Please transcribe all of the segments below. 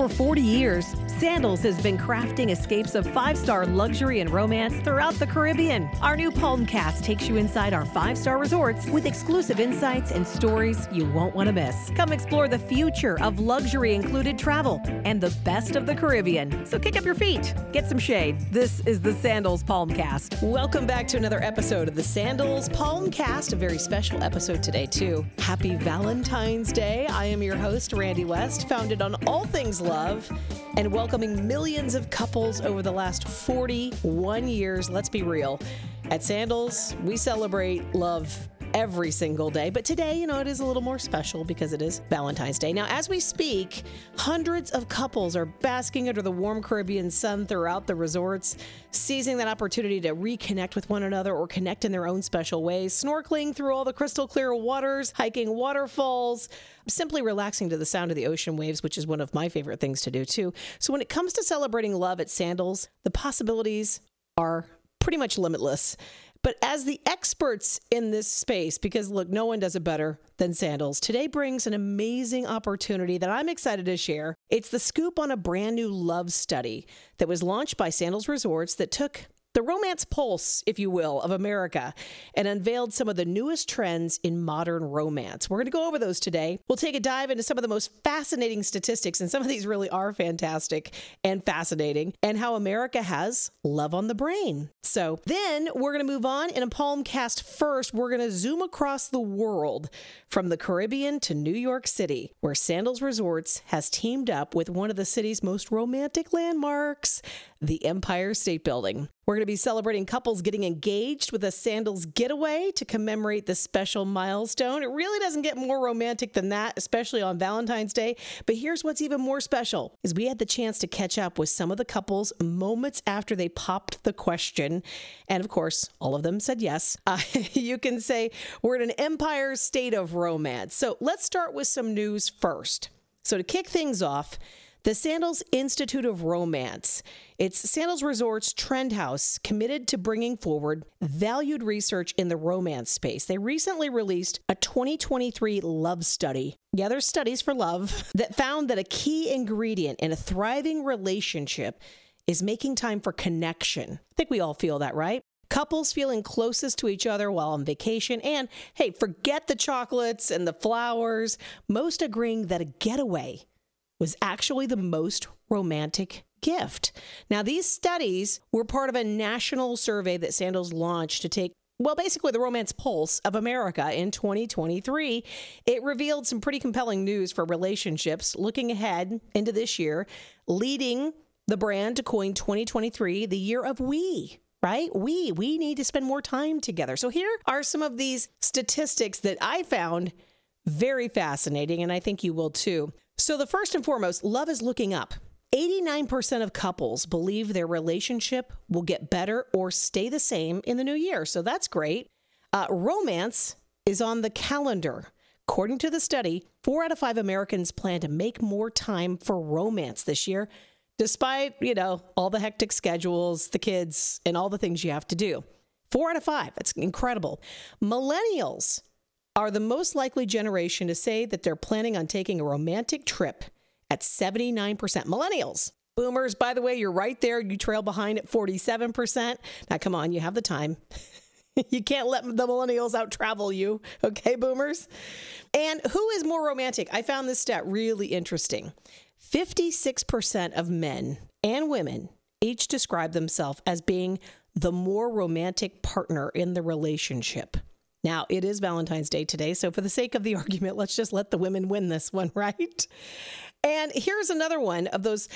For 40 years, Sandals has been crafting escapes of five star luxury and romance throughout the Caribbean. Our new Palmcast takes you inside our five star resorts with exclusive insights and stories you won't want to miss. Come explore the future of luxury included travel and the best of the Caribbean. So kick up your feet, get some shade. This is the Sandals Palmcast. Welcome back to another episode of the Sandals Palmcast, a very special episode today, too. Happy Valentine's Day. I am your host, Randy West, founded on all things love and welcoming millions of couples over the last 41 years. Let's be real. At Sandals, we celebrate love every single day. But today, you know, it is a little more special because it is Valentine's Day. Now, as we speak, hundreds of couples are basking under the warm Caribbean sun throughout the resorts, seizing that opportunity to reconnect with one another or connect in their own special ways, snorkeling through all the crystal clear waters, hiking waterfalls, simply relaxing to the sound of the ocean waves, which is one of my favorite things to do too. So when it comes to celebrating love at Sandals, the possibilities are pretty much limitless. But as the experts in this space, because look, no one does it better than Sandals, today brings an amazing opportunity that I'm excited to share. It's the scoop on a brand new love study that was launched by Sandals Resorts that took the romance pulse, if you will, of America and unveiled some of the newest trends in modern romance. We're going to go over those today. We'll take a dive into some of the most fascinating statistics, and some of these really are fantastic and fascinating, and how America has love on the brain. So then we're going to move on in a palm cast first. We're going to zoom across the world from the Caribbean to New York City, where Sandals Resorts has teamed up with one of the city's most romantic landmarks, the Empire State Building. We're going to be celebrating couples getting engaged with a sandals getaway to commemorate the special milestone. It really doesn't get more romantic than that, especially on Valentine's Day. But here's what's even more special is we had the chance to catch up with some of the couples moments after they popped the question. And of course, all of them said yes. Uh, you can say we're in an empire state of romance. So let's start with some news first. So to kick things off, the Sandals Institute of Romance. It's Sandals Resort's trend house committed to bringing forward valued research in the romance space. They recently released a 2023 love study. Yeah, studies for love that found that a key ingredient in a thriving relationship is making time for connection. I think we all feel that, right? couples feeling closest to each other while on vacation, and hey, forget the chocolates and the flowers, most agreeing that a getaway was actually the most romantic gift. Now, these studies were part of a national survey that Sandals launched to take well, basically, the romance pulse of America in 2023. It revealed some pretty compelling news for relationships looking ahead into this year, leading the brand to coin 2023 the year of we right? We we need to spend more time together. So here are some of these statistics that I found very fascinating and I think you will too. So, the first and foremost, love is looking up. 89% of couples believe their relationship will get better or stay the same in the new year. So, that's great. Uh, romance is on the calendar. According to the study, four out of five Americans plan to make more time for romance this year, despite, you know, all the hectic schedules, the kids, and all the things you have to do. Four out of five. It's incredible. Millennials are the most likely generation to say that they're planning on taking a romantic trip at 79%. Millennials. Boomers, by the way, you're right there. You trail behind at 47%. Now, come on, you have the time. you can't let the millennials out travel you, okay, boomers? And who is more romantic? I found this stat really interesting. 56% of men and women each describe themselves as being the more romantic partner in the relationship. Now, it is Valentine's Day today, so for the sake of the argument, let's just let the women win this one, right? And here's another one of those.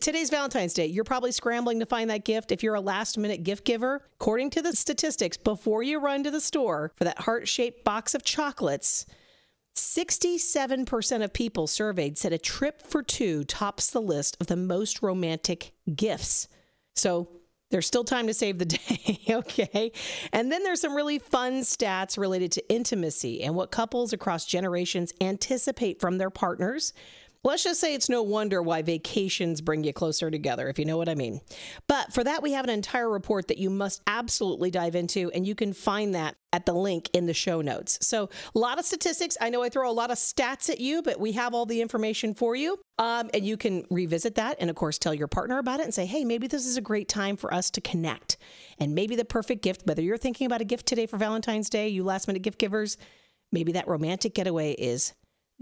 Today's Valentine's Day. You're probably scrambling to find that gift if you're a last minute gift giver. According to the statistics, before you run to the store for that heart shaped box of chocolates, 67% of people surveyed said a trip for two tops the list of the most romantic gifts. So there's still time to save the day, okay? And then there's some really fun stats related to intimacy and what couples across generations anticipate from their partners. Let's just say it's no wonder why vacations bring you closer together, if you know what I mean. But for that, we have an entire report that you must absolutely dive into, and you can find that at the link in the show notes. So, a lot of statistics. I know I throw a lot of stats at you, but we have all the information for you. Um, and you can revisit that and, of course, tell your partner about it and say, hey, maybe this is a great time for us to connect. And maybe the perfect gift, whether you're thinking about a gift today for Valentine's Day, you last minute gift givers, maybe that romantic getaway is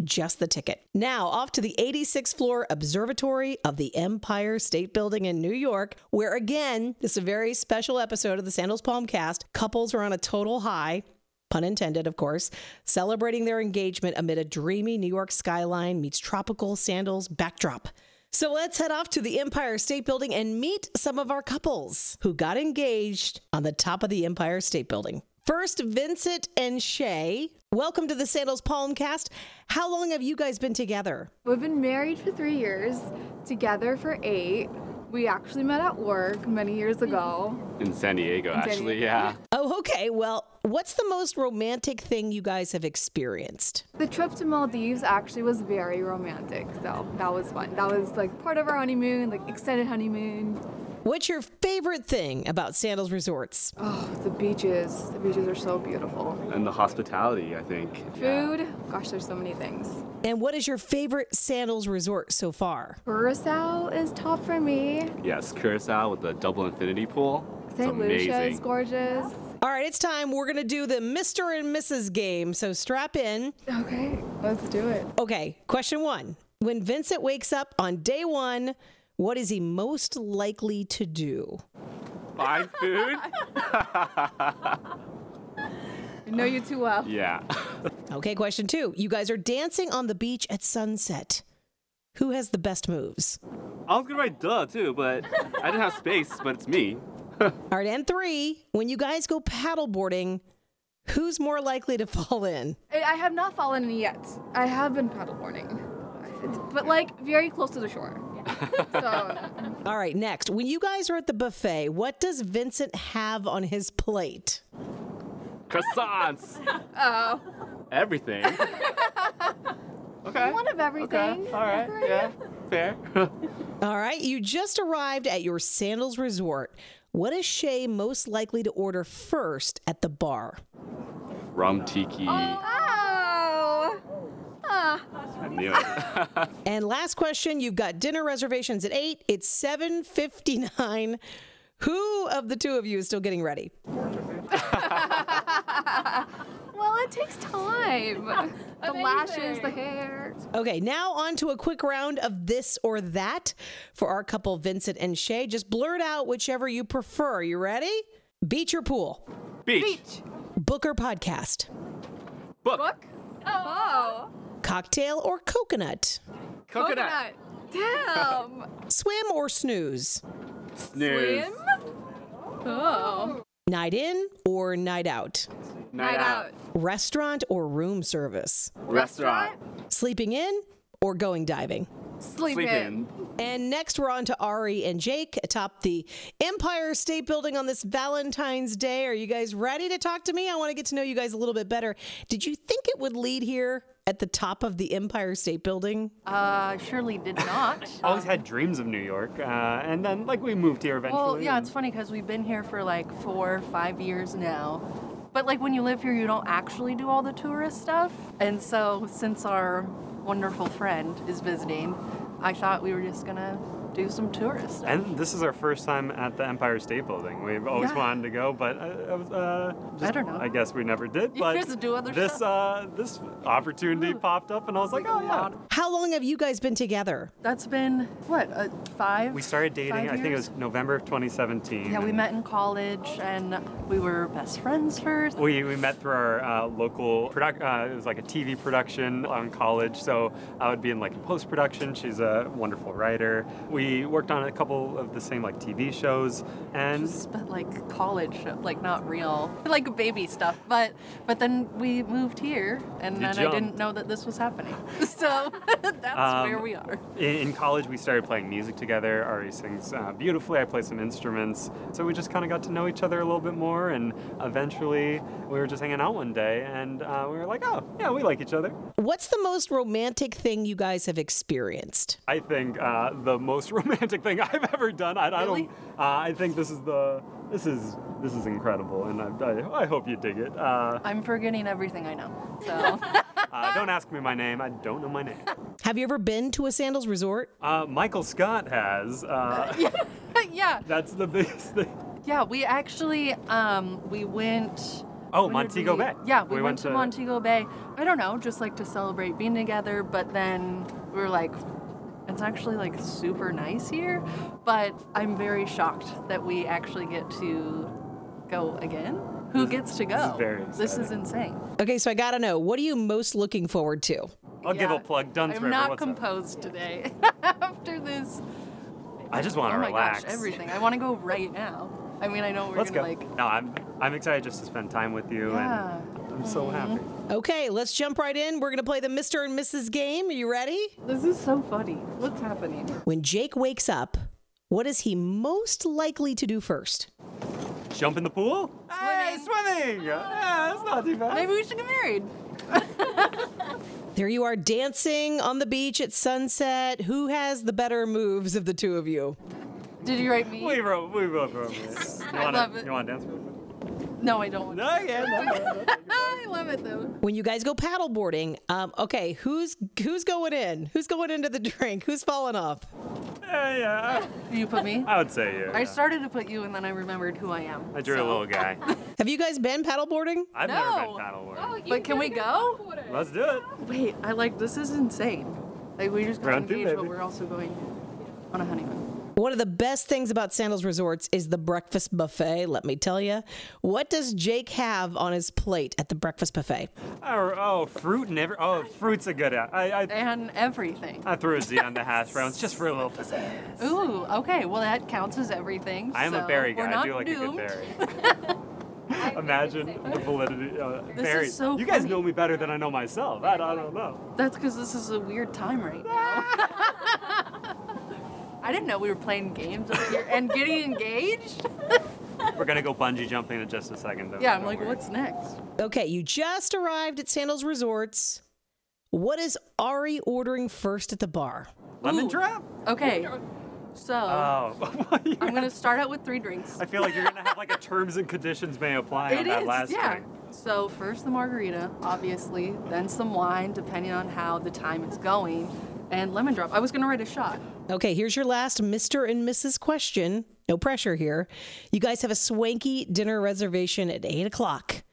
just the ticket. Now, off to the 86th floor observatory of the Empire State Building in New York, where again, this is a very special episode of the Sandals Palm cast. Couples are on a total high. Pun intended, of course, celebrating their engagement amid a dreamy New York skyline meets tropical sandals backdrop. So let's head off to the Empire State Building and meet some of our couples who got engaged on the top of the Empire State Building. First, Vincent and Shay. Welcome to the Sandals Palmcast. How long have you guys been together? We've been married for three years, together for eight. We actually met at work many years ago. In San Diego, In San actually, Diego. yeah. Oh, okay. Well, what's the most romantic thing you guys have experienced? The trip to Maldives actually was very romantic, so that was fun. That was like part of our honeymoon, like extended honeymoon. What's your favorite thing about Sandals Resorts? Oh, the beaches. The beaches are so beautiful. And the hospitality, I think. Yeah. Food, gosh, there's so many things. And what is your favorite Sandals resort so far? Curacao is top for me. Yes, Curacao with the double infinity pool. It's St. Lucia is gorgeous. All right, it's time. We're going to do the Mr. and Mrs. game. So strap in. Okay, let's do it. Okay, question one. When Vincent wakes up on day one, what is he most likely to do? Find food? I know you too well. yeah. Okay, question two. You guys are dancing on the beach at sunset. Who has the best moves? I was gonna write duh too, but I didn't have space, but it's me. All right, and three. When you guys go paddleboarding, who's more likely to fall in? I I have not fallen in yet. I have been paddleboarding, but like very close to the shore. So All right, next. When you guys are at the buffet, what does Vincent have on his plate? Croissants! oh, Everything. okay. one of everything. Okay. Alright, yeah. Fair. All right, you just arrived at your Sandals Resort. What is Shay most likely to order first at the bar? Rum tiki. Oh. I knew it. And last question, you've got dinner reservations at 8. It's 7:59. Who of the two of you is still getting ready? Well, it takes time. The lashes, the hair. Okay, now on to a quick round of this or that for our couple Vincent and Shay. Just blurt out whichever you prefer. You ready? Beach or pool? Beach. Beach. Booker podcast. Book. Book. Oh. oh. Cocktail or coconut? Coconut. Damn. Swim or snooze? Snooze. Swim. Oh. Night in or night out? Night, out. Restaurant or room service? Restaurant. Sleeping in or going diving? Sleep, Sleep in. in. And next, we're on to Ari and Jake atop the Empire State Building on this Valentine's Day. Are you guys ready to talk to me? I want to get to know you guys a little bit better. Did you think it would lead here at the top of the Empire State Building? Uh, surely did not. always had dreams of New York, uh, and then like we moved here eventually. well, yeah, and- it's funny because we've been here for like four, five years now. But like when you live here, you don't actually do all the tourist stuff. And so, since our wonderful friend is visiting, I thought we were just gonna do some tourist stuff. And this is our first time at the Empire State Building. We've always Yeah. wanted to go, but uh, it was, uh, just, don't know. I guess we never did. You But just do other this stuff. uh, this opportunity popped up, and I was like, oh yeah. How long have you guys been together? That's been what uh, five. We started dating. I think it was November of 2017. Yeah, we met in college, and we were best friends first. We, we met through our uh, local product. Uh, it was like a TV production on college, so I would be in like post production. She's a wonderful writer. We we worked on a couple of the same like TV shows, and Just but like college, show- like not real, like baby stuff. But but then we moved here, and You then I didn't know that this was happening. So that's Um, where we are. in, in college we started playing music together. Ari sings uh, beautifully. I play some instruments, so we just kind of got to know each other a little bit more. And eventually, we were just hanging out one day, and uh, we were like, "Oh, yeah, we like each other." What's the most romantic thing you guys have experienced? I think uh, the most romantic thing I've ever done. I, I Really? don't. Uh, I think this is the. This is this is incredible, and I, I, I hope you dig it. Uh, I'm forgetting everything I know. So uh, don't ask me my name. I don't know my name. Have you ever been to a sandals resort? Uh, Michael Scott has. Uh, yeah, that's the biggest thing. yeah. We actually um we went. Oh, Montego we- Bay. Yeah, we, We went, went to, to- Montego Bay. I don't know, just like to celebrate being together. But then we were like, it's actually like super nice here. But I'm very shocked that we actually get to go again. Who This- gets to go? this is very This is insane. Okay, so I gotta know, what are you most looking forward to? I'll give a plug. Dunn's I'm River. not what's up? composed today. After this, I just want to oh my relax. gosh, everything. I want to go right now. I mean, I know we're Let's go. gonna like. no, I'm I'm excited just to spend time with you, Yeah. and I'm so mm-hmm. happy. Okay, let's jump right in. We're gonna play the Mr. and Mrs. game. Are you ready? This is so funny. What's happening? When Jake wakes up, what is he most likely to do first? Jump in the pool? Hey, swimming! Yeah, that's not too bad. Maybe we should get married. There you are dancing on the beach at sunset. Who has the better moves of the two of you? Did you write me? We wrote, we both wrote this. You I wanna, love it. You want to dance real quick? No, I don't. want No, yeah, no, no, no. I love it though. When you guys go paddleboarding, um, okay, who's who's going in? Who's going into the drink? Who's falling off? Yeah, yeah. You put me. I would say yeah. I started to put you, and then I remembered who I am. I drew a little guy. Have you guys been paddleboarding? I've never been No. paddleboarding. But can we go? Let's do it. Wait, I like this is insane. Like we just got Round two, engaged, but we're also going on a honeymoon. One of the best things about Sandals Resorts is the breakfast buffet, let me tell you. What does Jake have on his plate at the breakfast buffet? Oh, oh, fruit and every. Oh, fruit's a good. I, I, And everything. I threw a Z on the hash browns just for a little pizzazz. Ooh, okay. Well, that counts as everything. I am a berry guy. I do like doomed. a good berry. Imagine the validity. Uh, This berry. is so you guys funny. know me better than I know myself. I, I don't know. That's because this is a weird time right now. I didn't know we were playing games up here and getting engaged. We're gonna go bungee jumping in just a second. Though. Yeah, I'm Don't like, worry. what's next? Okay, you just arrived at Sandals Resorts. What is Ari ordering first at the bar? lemon Ooh. drop? Okay, so Oh, I'm gonna start out with three drinks. I feel like you're gonna have like a terms and conditions may apply on It that is, last yeah. drink. So first the margarita, obviously, then some wine, depending on how the time is going, and lemon drop. I was gonna write a shot. Okay, here's your last Mr. and Mrs. question. No pressure here. You guys have a swanky dinner reservation at 8 o'clock.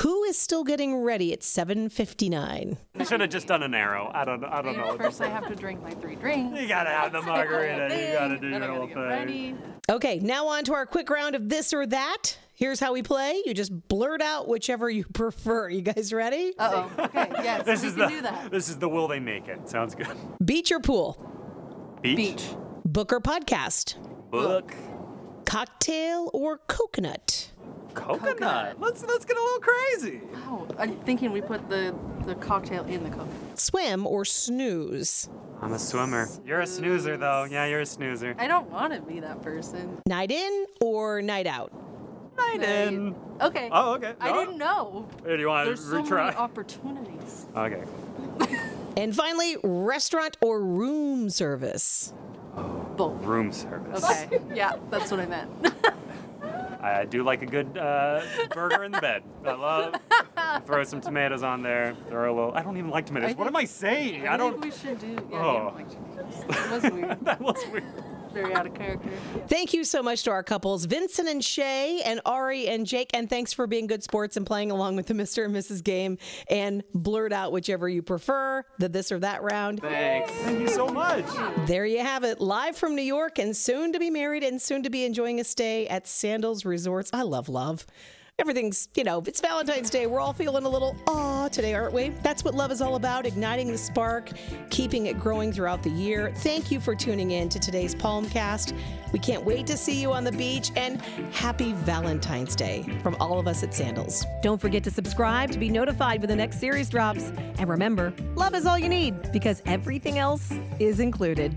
Who is still getting ready at 7.59? You should have just done an arrow. I don't. I don't know. what First, I have to drink my three drinks. You gotta have the margarita. You gotta do then your gotta whole thing. ready. Okay, now on to our quick round of this or that. Here's how we play. You just blurt out whichever you prefer. You guys ready? Uh oh. Okay. Yes. This we is can the. do that. This is the will they make it. Sounds good. Beach or pool? Beach. Beach. Book or podcast? Book. Cocktail or coconut? Coconut. Coconut. Let's let's get a little crazy. Oh, I'm thinking we put the the cocktail in the coconut. Swim or snooze? I'm a swimmer. You're a snoozer though. Yeah, you're a snoozer. I don't want to be that person. Night in or night out? Night in. Okay. Oh, okay. I No. didn't know. Hey, do you want There's to so many opportunities. okay. And finally, restaurant or room service? Oh, Both. Room service. Okay. yeah, that's what I meant. I do like a good uh, burger in the bed. I love. throw some tomatoes on there. Throw a little. I don't even like tomatoes. What am I saying? I, I don't. think we should do. Yeah, Oh. like. It was weird. that was weird. Very out of character. Thank you so much to our couples, Vincent and Shay, and Ari and Jake. And thanks for being good sports and playing along with the Mr. and Mrs. game and blurt out whichever you prefer, the this or that round. Thanks. Thank you so much. There you have it, live from New York and soon to be married and soon to be enjoying a stay at Sandals Resorts. I love love. Everything's, you know, it's Valentine's Day. We're all feeling a little aw today, aren't we? That's what love is all about igniting the spark, keeping it growing throughout the year. Thank you for tuning in to today's Palmcast. We can't wait to see you on the beach and happy Valentine's Day from all of us at Sandals. Don't forget to subscribe to be notified when the next series drops. And remember, love is all you need because everything else is included.